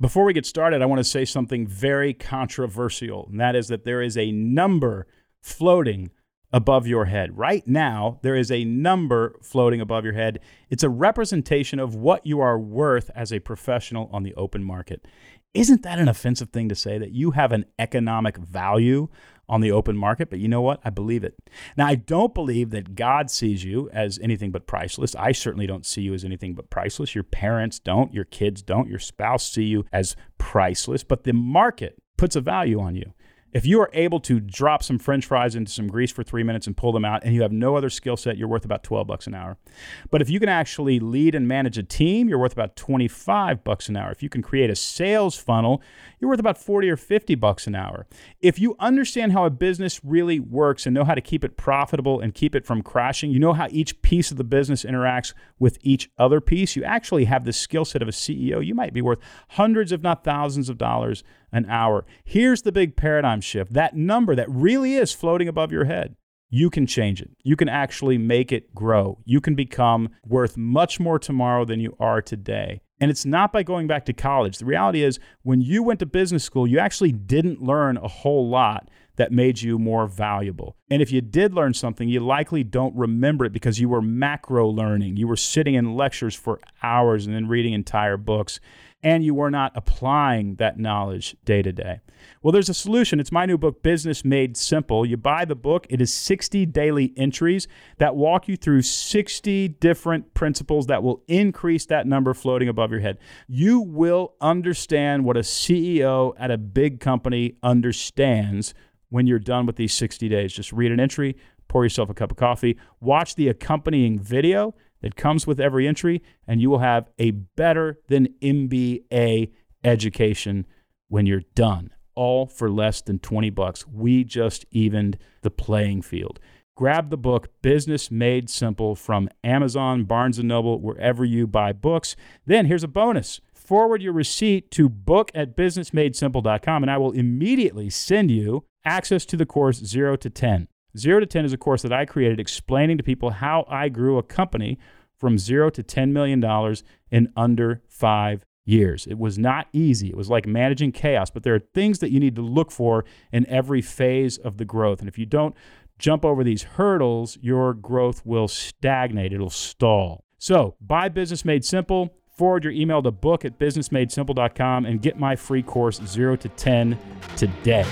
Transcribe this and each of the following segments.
Before we get started, I want to say something very controversial, and that is that there is a number floating above your head. Right now, there is a number floating above your head. It's a representation of what you are worth as a professional on the open market. Isn't that an offensive thing to say that you have an economic value on the open market? But you know what? I believe it. Now, I don't believe that God sees you as anything but priceless. I certainly don't see you as anything but priceless. Your parents don't, your kids don't, your spouse see you as priceless, but the market puts a value on you. If you are able to drop some french fries into some grease for three minutes and pull them out and you have no other skill set, you're worth about 12 bucks an hour. But if you can actually lead and manage a team, you're worth about 25 bucks an hour. If you can create a sales funnel, you're worth about 40 or 50 bucks an hour. If you understand how a business really works and know how to keep it profitable and keep it from crashing, you know how each piece of the business interacts with each other piece, you actually have the skill set of a CEO. You might be worth hundreds, if not thousands of dollars an hour. Here's the big paradigm shift that number that really is floating above your head. You can change it. You can actually make it grow. You can become worth much more tomorrow than you are today. And it's not by going back to college. The reality is, when you went to business school, you actually didn't learn a whole lot that made you more valuable. And if you did learn something, you likely don't remember it because you were macro learning. You were sitting in lectures for hours and then reading entire books and you were not applying that knowledge day to day. Well, there's a solution. It's my new book, Business Made Simple. You buy the book, it is 60 daily entries that walk you through 60 different principles that will increase that number floating above your head. You will understand what a CEO at a big company understands when you're done with these 60 days. Just read an entry, pour yourself a cup of coffee, watch the accompanying video that comes with every entry, and you will have a better than MBA education when you're done. All for less than 20 bucks. We just evened the playing field. Grab the book Business Made Simple from Amazon, Barnes & Noble, wherever you buy books. Then here's a bonus. Forward your receipt to book at businessmadesimple.com and I will immediately send you access to the course 0 to 10. Zero to 10 is a course that I created explaining to people how I grew a company from zero to $10 million in under five years. It was not easy. It was like managing chaos, but there are things that you need to look for in every phase of the growth. And if you don't jump over these hurdles, your growth will stagnate, it'll stall. So, buy Business Made Simple. Forward your email to book at businessmadesimple.com and get my free course 0 to 10 today.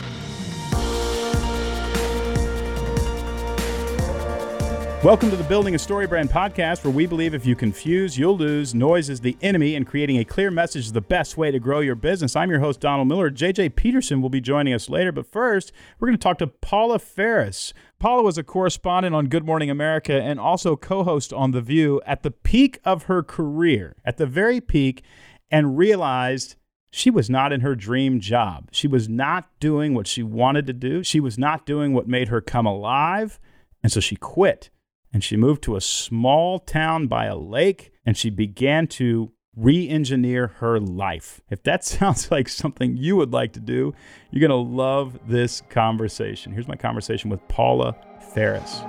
Welcome to the Building a Story Brand podcast, where we believe if you confuse, you'll lose. Noise is the enemy, and creating a clear message is the best way to grow your business. I'm your host, Donald Miller. JJ Peterson will be joining us later, but first, we're going to talk to Paula Faris. Paula was a correspondent on Good Morning America and also co host on The View at the peak of her career, at the very peak, and realized she was not in her dream job. She was not doing what she wanted to do. She was not doing what made her come alive. And so she quit and she moved to a small town by a lake and she began to re engineer her life. If that sounds like something you would like to do, you're going to love this conversation. Here's my conversation with Paula Faris.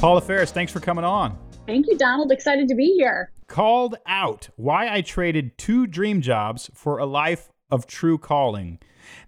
Paula Faris, thanks for coming on. Thank you, Donald. Excited to be here. Called out why I traded two dream jobs for a life of true calling.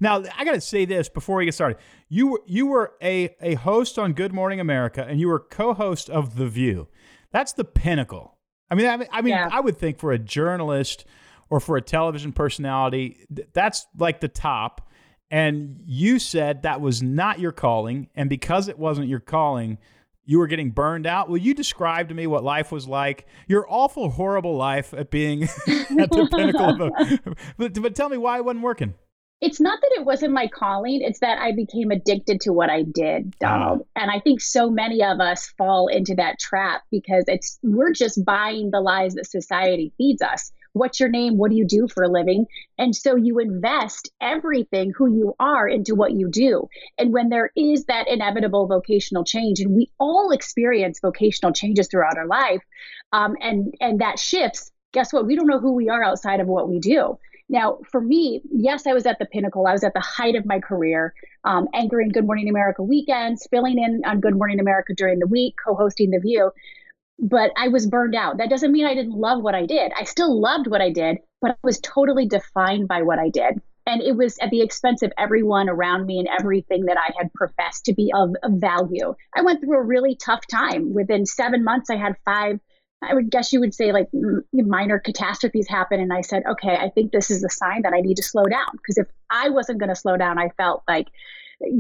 Now, I got to say this before we get started. You were you were a a host on Good Morning America, and you were co-host of The View. That's the pinnacle. I mean, I, I mean, yeah. I would think for a journalist or for a television personality, that's like the top. And you said that was not your calling, and because it wasn't your calling, you were getting burned out. Will you describe to me what life was like? Your awful, horrible life at being at the pinnacle of a. But, but tell me why it wasn't working it's not that it wasn't my calling it's that i became addicted to what i did donald uh, and i think so many of us fall into that trap because it's we're just buying the lies that society feeds us what's your name what do you do for a living and so you invest everything who you are into what you do and when there is that inevitable vocational change and we all experience vocational changes throughout our life um, and and that shifts guess what we don't know who we are outside of what we do now, for me, yes, I was at the pinnacle. I was at the height of my career, um, anchoring Good Morning America weekends, filling in on Good Morning America during the week, co hosting The View. But I was burned out. That doesn't mean I didn't love what I did. I still loved what I did, but I was totally defined by what I did. And it was at the expense of everyone around me and everything that I had professed to be of, of value. I went through a really tough time. Within seven months, I had five I would guess you would say like minor catastrophes happen. And I said, okay, I think this is a sign that I need to slow down. Because if I wasn't going to slow down, I felt like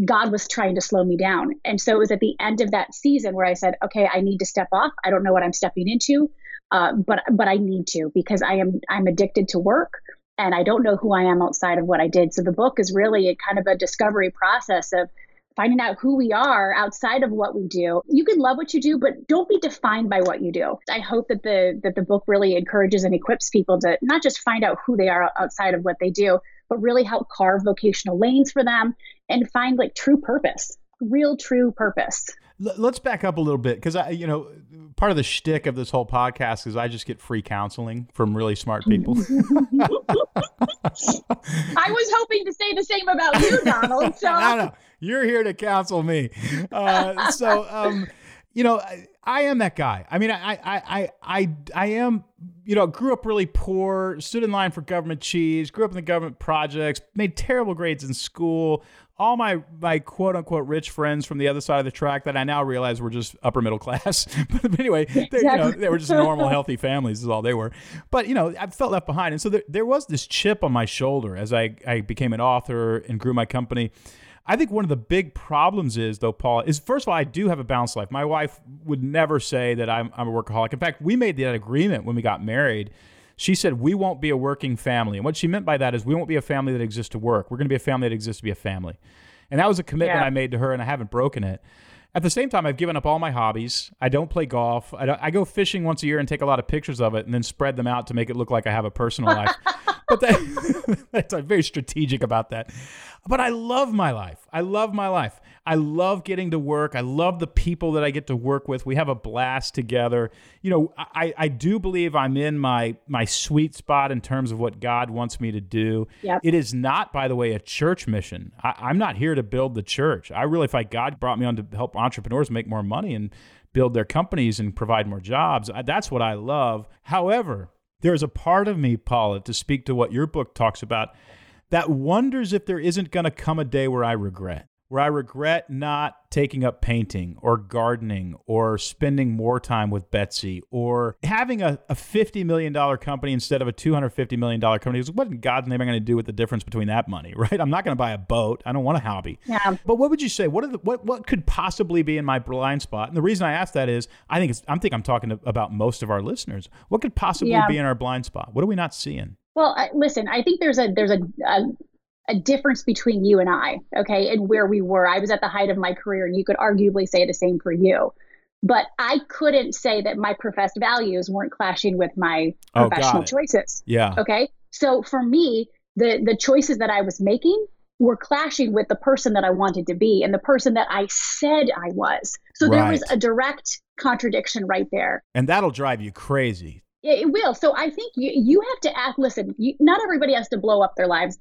God was trying to slow me down. And so it was at the end of that season where I said, okay, I need to step off. I don't know what I'm stepping into, uh, but but I need to because I am I'm addicted to work and I don't know who I am outside of what I did. So the book is really a kind of a discovery process of finding out who we are outside of what we do. You can love what you do, but don't be defined by what you do. I hope that the that the book really encourages and equips people to not just find out who they are outside of what they do, but really help carve vocational lanes for them and find like true purpose, real true purpose. Let's back up a little bit because I, you know, part of the shtick of this whole podcast is I just get free counseling from really smart people. I was hoping to say the same about you, Donald. So no, no, you're here to counsel me. Uh, so, um, you know, I, I, am that guy. I mean, I, I, I, I, I am. You know, grew up really poor, stood in line for government cheese, grew up in the government projects, made terrible grades in school, all my my quote unquote rich friends from the other side of the track that I now realize were just upper middle class. but anyway, they, you know, they were just normal, healthy families. Is all they were. But you know, I felt left behind, and so there, there was this chip on my shoulder as I I became an author and grew my company. I think one of the big problems is, though, Paul, is first of all, I do have a balanced life. My wife would never say that I'm, I'm a workaholic. In fact, we made that agreement when we got married she said, We won't be a working family. And what she meant by that is, we won't be a family that exists to work. We're going to be a family that exists to be a family. And that was a commitment yeah. I made to her, and I haven't broken it. At the same time, I've given up all my hobbies. I don't play golf. I, I, go fishing once a year and take a lot of pictures of it and then spread them out to make it look like I have a personal life. but that, that's I'm very strategic about that. But I love my life. I love my life. I love getting to work. I love the people that I get to work with. We have a blast together. You know, I, I do believe I'm in my my sweet spot in terms of what God wants me to do. Yep. It is not, by the way, a church mission. I, I'm not here to build the church. I really, if I God brought me on to help entrepreneurs make more money and build their companies and provide more jobs, that's what I love. However, there's a part of me, Paula, to speak to what your book talks about, that wonders if there isn't going to come a day where I regret where I regret not taking up painting or gardening or spending more time with Betsy or having a, a $50 million company instead of a $250 million company. What in God's name am I going to do with the difference between that money, right? I'm not going to buy a boat. I don't want a hobby. Yeah. But what would you say? What, are the, what, what could possibly be in my blind spot? And the reason I ask that is I think it's, I think I'm talking to, about most of our listeners. What could possibly yeah. be in our blind spot? What are we not seeing? Well, I, listen, I think there's a there's a, a a difference between you and I, okay, and where we were. I was at the height of my career, and you could arguably say the same for you. But I couldn't say that my professed values weren't clashing with my oh, professional choices. Yeah. Okay. So for me, the the choices that I was making were clashing with the person that I wanted to be and the person that I said I was. So right. there was a direct contradiction right there. And that'll drive you crazy it will. So I think you you have to ask. Listen, you, not everybody has to blow up their lives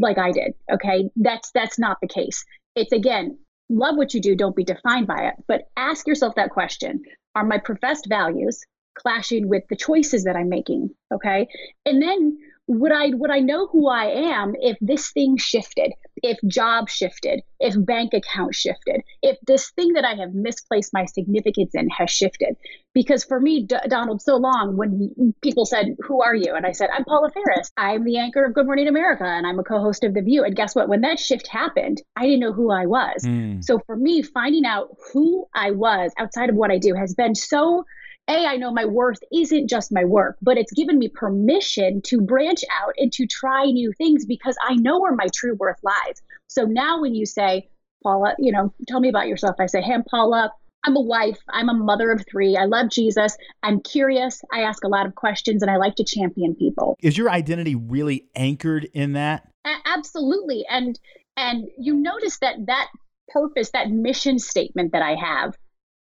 like I did. Okay, that's that's not the case. It's again, love what you do. Don't be defined by it. But ask yourself that question: Are my professed values clashing with the choices that I'm making? Okay, and then would I would I know who I am if this thing shifted, if job shifted, if bank account shifted, if this thing that I have misplaced my significance in has shifted? Because for me, D- Donald, so long when people said, "Who are you?" and I said, "I'm Paula Faris. I'm the anchor of Good Morning America, and I'm a co-host of The View." And guess what? When that shift happened, I didn't know who I was. Mm. So for me, finding out who I was outside of what I do has been so a, I know my worth isn't just my work, but it's given me permission to branch out and to try new things because I know where my true worth lies. So now when you say, Paula, you know, tell me about yourself, I say, hey, I'm Paula. I'm a wife. I'm a mother of three. I love Jesus. I'm curious. I ask a lot of questions and I like to champion people. Is your identity really anchored in that? A- absolutely. And and you notice that that purpose, that mission statement that I have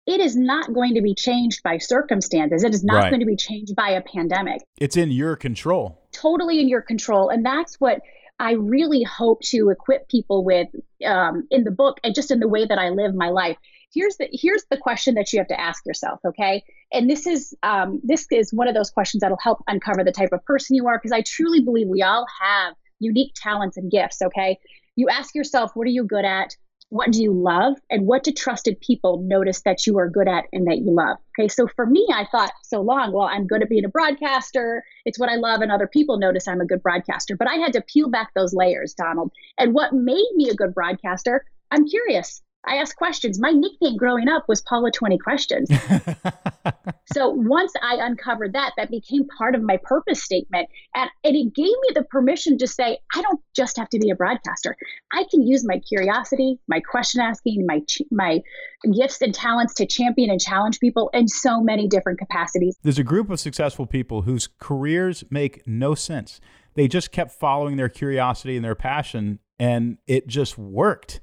it is not going to be changed by circumstances. It is not right. going to be changed by a pandemic. It's in your control. Totally in your control. And that's what I really hope to equip people with um, in the book and just in the way that I live my life. here's the here's the question that you have to ask yourself okay and this is um, this is one of those questions that'll help uncover the type of person you are because i truly believe we all have unique talents and gifts okay you ask yourself what are you good at what do you love and what do trusted people notice that you are good at and that you love? Okay so for me i thought so long well i'm good at being a broadcaster. It's what i love and other people notice i'm a good broadcaster. But i had to peel back those layers donald. And what made me a good broadcaster i'm curious I ask questions. My nickname growing up was Paula 20 Questions. so once I uncovered that, that became part of my purpose statement. And, and it gave me the permission to say, I don't just have to be a broadcaster. I can use my curiosity, my question asking, my, my gifts and talents to champion and challenge people in so many different capacities. There's a group of successful people whose careers make no sense. They just kept following their curiosity and their passion, and it just worked.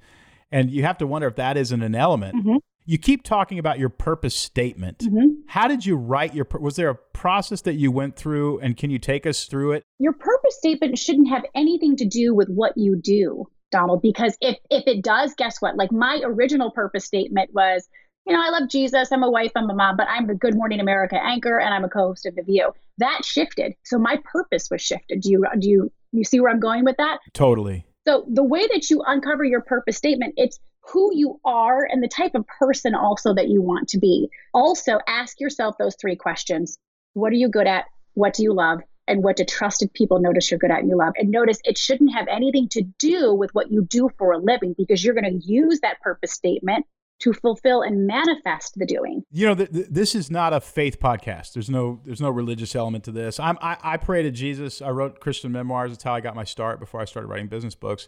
And you have to wonder if that isn't an element. Mm-hmm. You keep talking about your purpose statement. Mm-hmm. How did you write your was there a process that you went through and can you take us through it? Your purpose statement shouldn't have anything to do with what you do, Donald, because if if it does, guess what? Like my original purpose statement was you know, I love Jesus. I'm a wife. I'm a mom, but I'm the Good Morning America anchor, and I'm a co-host of The View. That shifted, so my purpose was shifted. Do you do you you see where I'm going with that? Totally. So the way that you uncover your purpose statement, it's who you are and the type of person also that you want to be. Also, ask yourself those three questions. What are you good at? What do you love? And what do trusted people notice you're good at and you love? And notice it shouldn't have anything to do with what you do for a living because you're going to use that purpose statement to fulfill and manifest the doing. You know, th- th- this is not a faith podcast. There's no there's no religious element to this. I'm, I, I pray to Jesus. I wrote Christian memoirs. That's how I got my start before I started writing business books.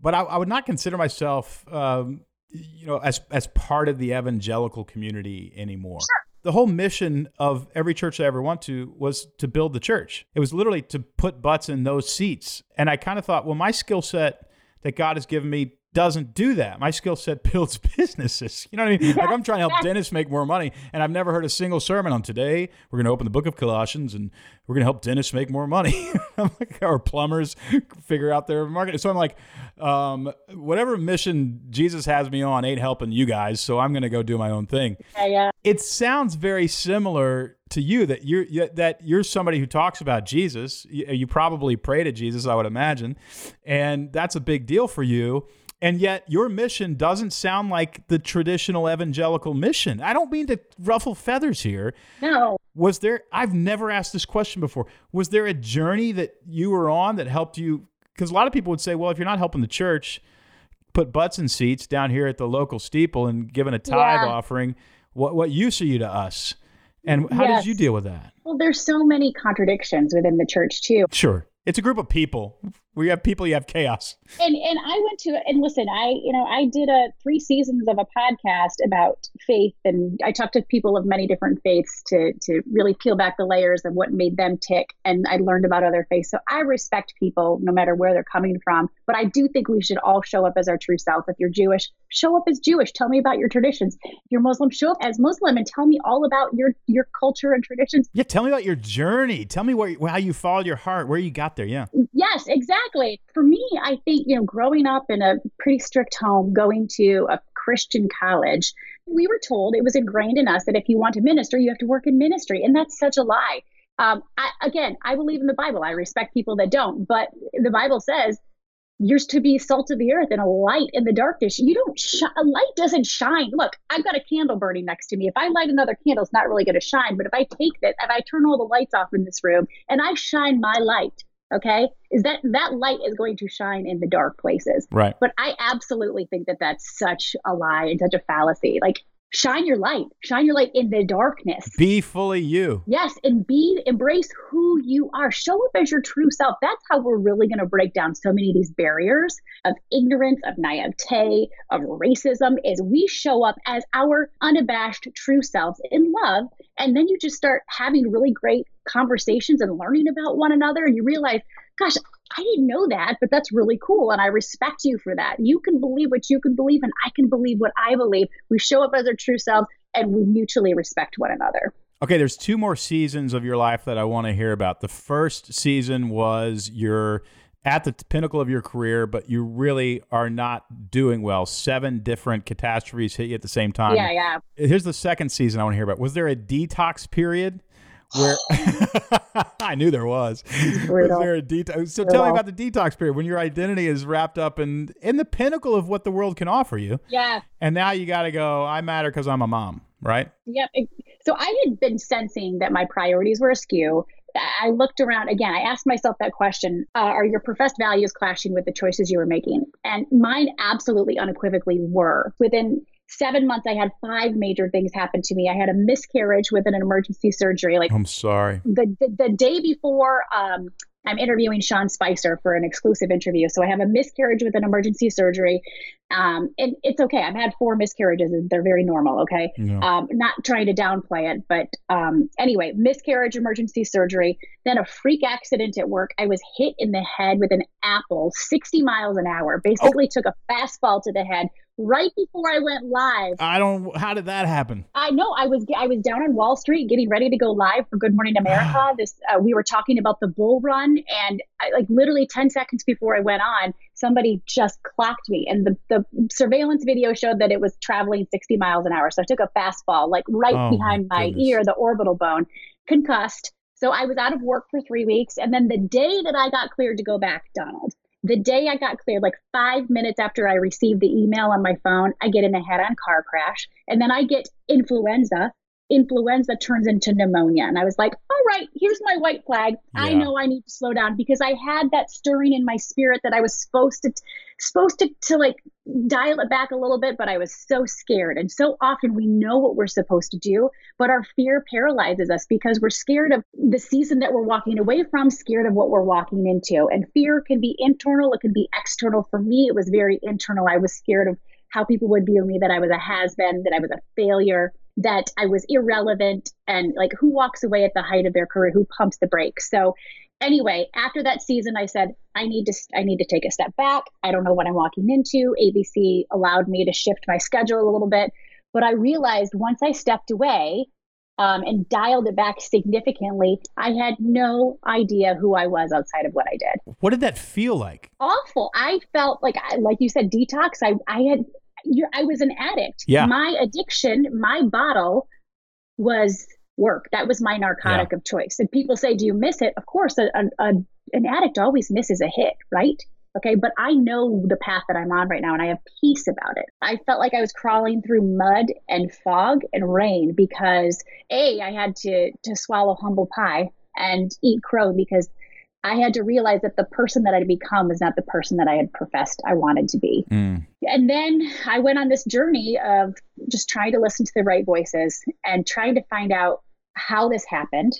But I, I would not consider myself, um, you know, as as part of the evangelical community anymore. Sure. The whole mission of every church I ever went to was to build the church. It was literally to put butts in those seats. And I kind of thought, well, my skill set that God has given me doesn't do that. My skill set builds businesses. You know what I mean? Like I'm trying to help Dennis make more money, and I've never heard a single sermon on today. We're going to open the book of Colossians, and we're going to help Dennis make more money. or plumbers figure out their market. So I'm like, um, whatever mission Jesus has me on ain't helping you guys. So I'm going to go do my own thing. Yeah, yeah. It sounds very similar to you that you're that you're somebody who talks about Jesus. You, you probably pray to Jesus, I would imagine, and that's a big deal for you and yet your mission doesn't sound like the traditional evangelical mission. I don't mean to ruffle feathers here. No. Was there, I've never asked this question before. Was there a journey that you were on that helped you? Because a lot of people would say, well, if you're not helping the church, put butts in seats down here at the local steeple and giving a tithe yeah. offering, what, what use are you to us? And how yes. did you deal with that? Well, there's so many contradictions within the church, too. Sure. It's a group of people. We have people, you have chaos. And and I went to and listen, I you know I did a three seasons of a podcast about faith, and I talked to people of many different faiths to to really peel back the layers of what made them tick, and I learned about other faiths. So I respect people no matter where they're coming from, but I do think we should all show up as our true self. If you're Jewish, show up as Jewish. Tell me about your traditions. If you're Muslim, show up as Muslim and tell me all about your your culture and traditions. Yeah, tell me about your journey. Tell me where how you followed your heart, where you got there. Yeah. Yes, exactly. For me, I think, you know, growing up in a pretty strict home, going to a Christian college, we were told it was ingrained in us that if you want to minister, you have to work in ministry. And that's such a lie. Um, I, again, I believe in the Bible. I respect people that don't, but the Bible says you're to be salt of the earth and a light in the darkness. You don't sh- a light doesn't shine. Look, I've got a candle burning next to me. If I light another candle, it's not really going to shine. But if I take that, if I turn all the lights off in this room and I shine my light, okay is that that light is going to shine in the dark places. Right. But i absolutely think that that's such a lie and such a fallacy. Like shine your light. Shine your light in the darkness. Be fully you. Yes and be embrace who you are. Show up as your true self. That's how we're really going to break down so many of these barriers of ignorance of naivete of racism is we show up as our unabashed true selves in love and then you just start having really great conversations and learning about one another and you realize gosh I didn't know that, but that's really cool. And I respect you for that. You can believe what you can believe, and I can believe what I believe. We show up as our true selves and we mutually respect one another. Okay, there's two more seasons of your life that I want to hear about. The first season was your at the pinnacle of your career, but you really are not doing well. Seven different catastrophes hit you at the same time. Yeah, yeah. Here's the second season I want to hear about. Was there a detox period? Where I knew there was. Was there a detox? So tell me about the detox period when your identity is wrapped up in in the pinnacle of what the world can offer you. Yeah. And now you got to go. I matter because I'm a mom, right? Yep. So I had been sensing that my priorities were askew. I looked around again. I asked myself that question uh, Are your professed values clashing with the choices you were making? And mine absolutely unequivocally were. Within seven months, I had five major things happen to me. I had a miscarriage with an emergency surgery. Like, I'm sorry. The, the, the day before um, I'm interviewing Sean Spicer for an exclusive interview. So I have a miscarriage with an emergency surgery. Um, and it's okay. I've had four miscarriages and they're very normal. Okay. Yeah. Um, not trying to downplay it, but um, anyway, miscarriage, emergency surgery, then a freak accident at work. I was hit in the head with an apple 60 miles an hour, basically oh. took a fastball to the head, right before I went live. I don't. How did that happen? I know. I was I was down on Wall Street getting ready to go live for Good Morning America. this uh, we were talking about the bull run, and I, like literally ten seconds before I went on, somebody just clocked me, and the the surveillance video showed that it was traveling sixty miles an hour. So I took a fastball like right oh, behind my, my ear, the orbital bone, concussed. So I was out of work for three weeks, and then the day that I got cleared to go back, Donald the day I got cleared, like five minutes after I received the email on my phone, I get in a head on car crash. And then I get influenza. Influenza turns into pneumonia. And I was like, all right, here's my white flag. Yeah. I know I need to slow down because I had that stirring in my spirit that I was supposed to supposed to, to like dial it back a little bit, but I was so scared. And so often we know what we're supposed to do, but our fear paralyzes us because we're scared of the season that we're walking away from, scared of what we're walking into. And fear can be internal, it can be external. For me, it was very internal. I was scared of how people would view me, that I was a has been, that I was a failure, that I was irrelevant, and like who walks away at the height of their career, who pumps the brakes. So anyway, after that season, I said, I need to, I need to take a step back. I don't know what I'm walking into. ABC allowed me to shift my schedule a little bit, but I realized once I stepped away um, and dialed it back significantly, I had no idea who I was outside of what I did. What did that feel like? Awful. I felt like, like you said, detox. I, I had, I was an addict. Yeah. My addiction, my bottle was work. That was my narcotic yeah. of choice. And people say, Do you miss it? Of course, a, a, an addict always misses a hit, right? Okay, but I know the path that I'm on right now and I have peace about it. I felt like I was crawling through mud and fog and rain because A, I had to to swallow humble pie and eat crow because I had to realize that the person that I'd become is not the person that I had professed I wanted to be. Mm. And then I went on this journey of just trying to listen to the right voices and trying to find out how this happened.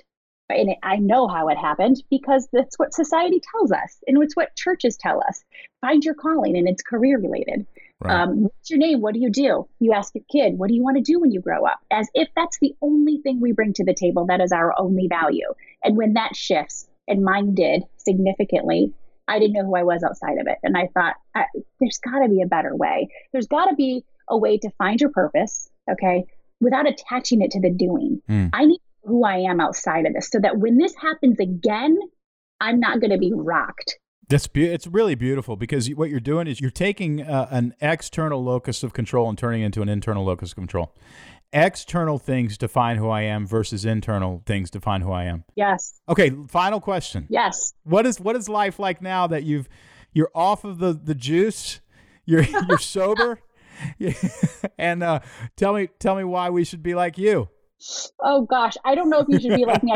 And I know how it happened because that's what society tells us, and it's what churches tell us. Find your calling, and it's career related. Right. Um, what's your name? What do you do? You ask your kid, what do you want to do when you grow up? As if that's the only thing we bring to the table, that is our only value. And when that shifts, and mine did significantly, I didn't know who I was outside of it. And I thought, I, there's got to be a better way. There's got to be a way to find your purpose, okay, without attaching it to the doing. Mm. I need who I am outside of this so that when this happens again, I'm not going to be rocked. That's be- it's really beautiful because what you're doing is you're taking uh, an external locus of control and turning it into an internal locus of control. External things define who I am versus internal things define who I am. Yes. Okay, final question. Yes. What is what is life like now that you've you're off of the the juice? You're you're sober? and uh, tell me tell me why we should be like you oh gosh, I don't know if you should be like me.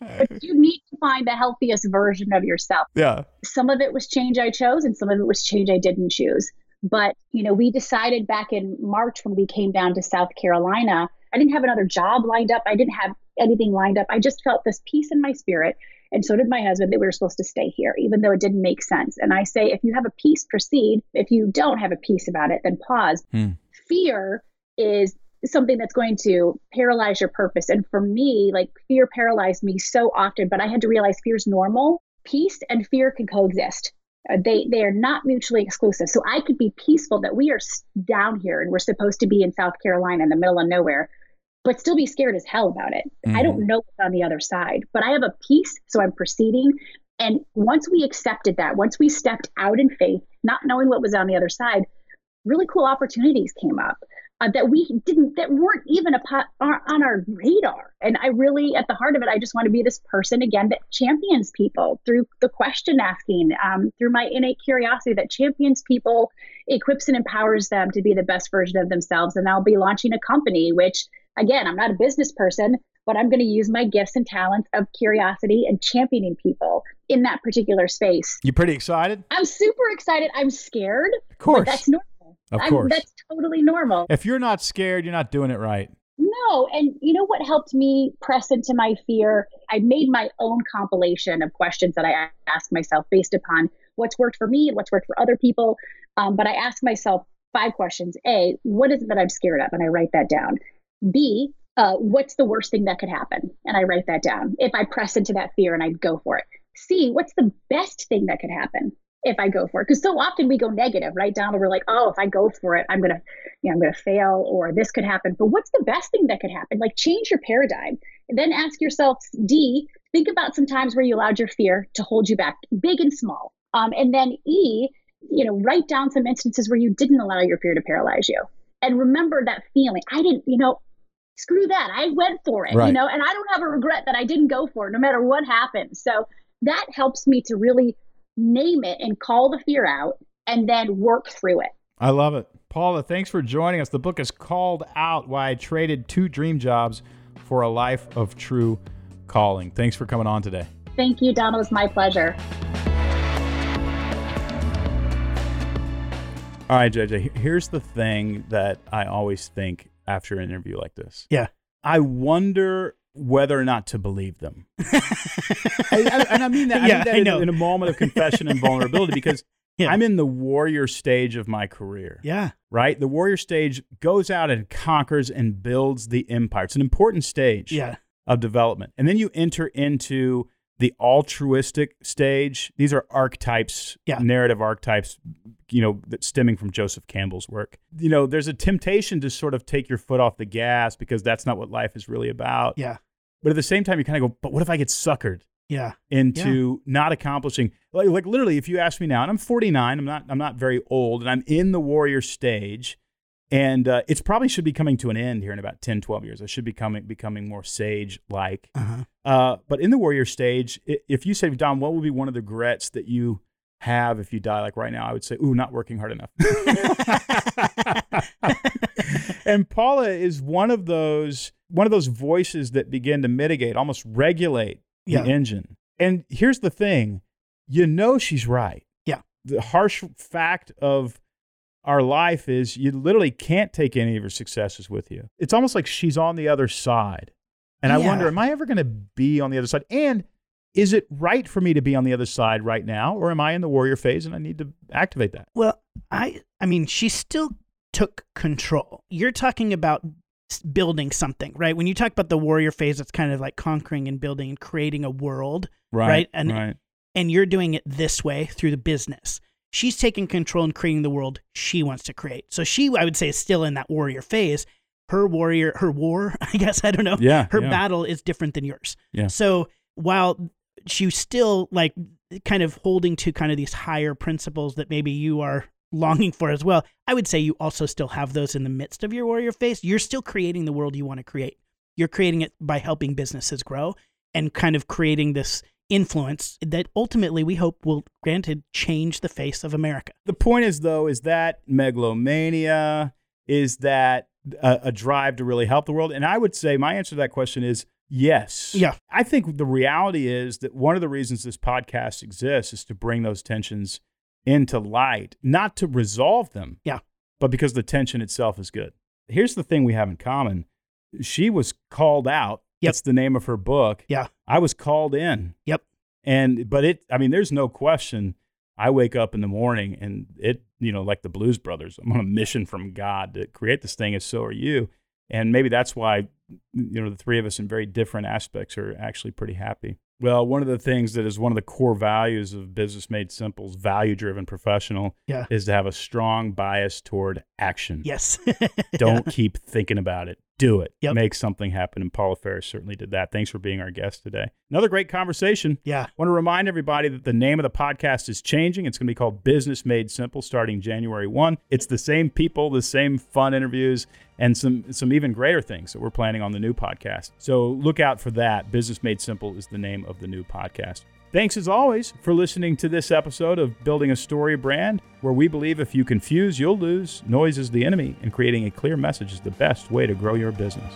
but you need to find the healthiest version of yourself. Yeah. Some of it was change I chose, and some of it was change I didn't choose. But, you know, we decided back in March when we came down to South Carolina, I didn't have another job lined up. I didn't have anything lined up. I just felt this peace in my spirit. And so did my husband that we were supposed to stay here, even though it didn't make sense. And I say, if you have a peace, proceed. If you don't have a peace about it, then pause. Hmm. Fear is something that's going to paralyze your purpose. And for me, like fear paralyzed me so often, but I had to realize fear is normal. Peace and fear can coexist. Uh, they they are not mutually exclusive. So I could be peaceful that we are down here and we're supposed to be in South Carolina in the middle of nowhere, but still be scared as hell about it. Mm-hmm. I don't mm-hmm. know what's on the other side, but I have a peace, so I'm proceeding. And once we accepted that, once we stepped out in faith, not knowing what was on the other side, really cool opportunities came up uh, that we didn't that weren't even a pot, on our radar. And i really at the heart of it i just want to be this person again that champions people through the question asking um, through my innate curiosity that champions people equips and empowers them to be the best version of themselves. And i'll be launching a company which again i'm not a business person but i'm going to use my gifts and talents of curiosity and championing people in that particular space. You pretty excited? I'm super excited. I'm scared of course. that's normal of course. I'm, that's totally normal. If you're not scared, you're not doing it right. No. And you know what helped me press into my fear? I made my own compilation of questions that I asked myself based upon what's worked for me and what's worked for other people. Um, but I asked myself five questions. A, what is it that I'm scared of? And I write that down. B, uh, what's the worst thing that could happen? And I write that down. If I press into that fear and I go for it. C, what's the best thing that could happen? If I go for it. Because so often we go negative, right? Down to we're like, oh, if I go for it, I'm gonna, you know, I'm gonna fail or this could happen. But what's the best thing that could happen? Like change your paradigm. And then ask yourself, D, think about some times where you allowed your fear to hold you back, big and small. Um, and then E, you know, write down some instances where you didn't allow your fear to paralyze you. And remember that feeling. I didn't, you know, screw that. I went for it, right. you know, and I don't have a regret that I didn't go for it no matter what happened. So that helps me to really name it and call the fear out and then work through it. I love it. Paula, thanks for joining us. The book is called Out Why I Traded Two Dream Jobs for a Life of True Calling. Thanks for coming on today. Thank you, Don. It was my pleasure. All right, JJ, here's the thing that I always think after an interview like this. Yeah. I wonder whether or not to believe them. I, I, and I mean that, I yeah, mean that in, in, a moment of confession and vulnerability because yeah. I'm in the warrior stage of my career. Yeah. Right? The warrior stage goes out and conquers and builds the empire. It's an important stage yeah. of development. And then you enter into the altruistic stage. These are archetypes, yeah. narrative archetypes, you know, that stemming from Joseph Campbell's work. You know, there's a temptation to sort of take your foot off the gas because that's not what life is really about. Yeah. But at the same time, you kind of go, but what if I get suckered? Yeah. Into yeah. not accomplishing like, like literally, if you ask me now, and I'm 49, I'm not I'm not very old, and I'm in the warrior stage, and uh, it's probably should be coming to an end here in about 10, 12 years. I should be coming becoming more sage like. Uh-huh. Uh, but in the warrior stage, if you say, Don, what would be one of the regrets that you have if you die like right now? I would say, ooh, not working hard enough. and Paula is one of those one of those voices that begin to mitigate, almost regulate the yeah. engine. And here's the thing, you know she's right. Yeah. The harsh fact of our life is you literally can't take any of her successes with you. It's almost like she's on the other side. And yeah. I wonder, am I ever going to be on the other side? And is it right for me to be on the other side right now, or am I in the warrior phase and I need to activate that? Well, I, I mean, she still took control. You're talking about building something, right? When you talk about the warrior phase, it's kind of like conquering and building and creating a world, right? right? And right. and you're doing it this way through the business. She's taking control and creating the world she wants to create. So she, I would say, is still in that warrior phase. Her warrior, her war, I guess I don't know. Yeah, her yeah. battle is different than yours. Yeah. So while she's still like kind of holding to kind of these higher principles that maybe you are longing for as well. I would say you also still have those in the midst of your warrior phase. You're still creating the world you want to create. You're creating it by helping businesses grow and kind of creating this influence that ultimately we hope will granted change the face of America. The point is though is that megalomania is that a, a drive to really help the world and I would say my answer to that question is Yes. Yeah. I think the reality is that one of the reasons this podcast exists is to bring those tensions into light, not to resolve them. Yeah. But because the tension itself is good. Here's the thing we have in common. She was called out. Yep. That's the name of her book. Yeah. I was called in. Yep. And but it I mean there's no question I wake up in the morning and it you know like the Blues Brothers I'm on a mission from God to create this thing and so are you. And maybe that's why you know the three of us in very different aspects are actually pretty happy. Well, one of the things that is one of the core values of Business Made Simple's value driven professional Yeah. is to have a strong bias toward action. Yes. Don't keep thinking about it. Do it. Yep. Make something happen. And Paula Faris certainly did that. Thanks for being our guest today. Another great conversation. Yeah. I want to remind everybody that the name of the podcast is changing. It's going to be called Business Made Simple starting January 1. It's the same people, the same fun interviews, and some some even greater things that we're planning on the new podcast. So look out for that. Business Made Simple is the name of the new podcast. Thanks as always for listening to this episode of Building a Story Brand, where we believe if you confuse, you'll lose. Noise is the enemy, and creating a clear message is the best way to grow your business.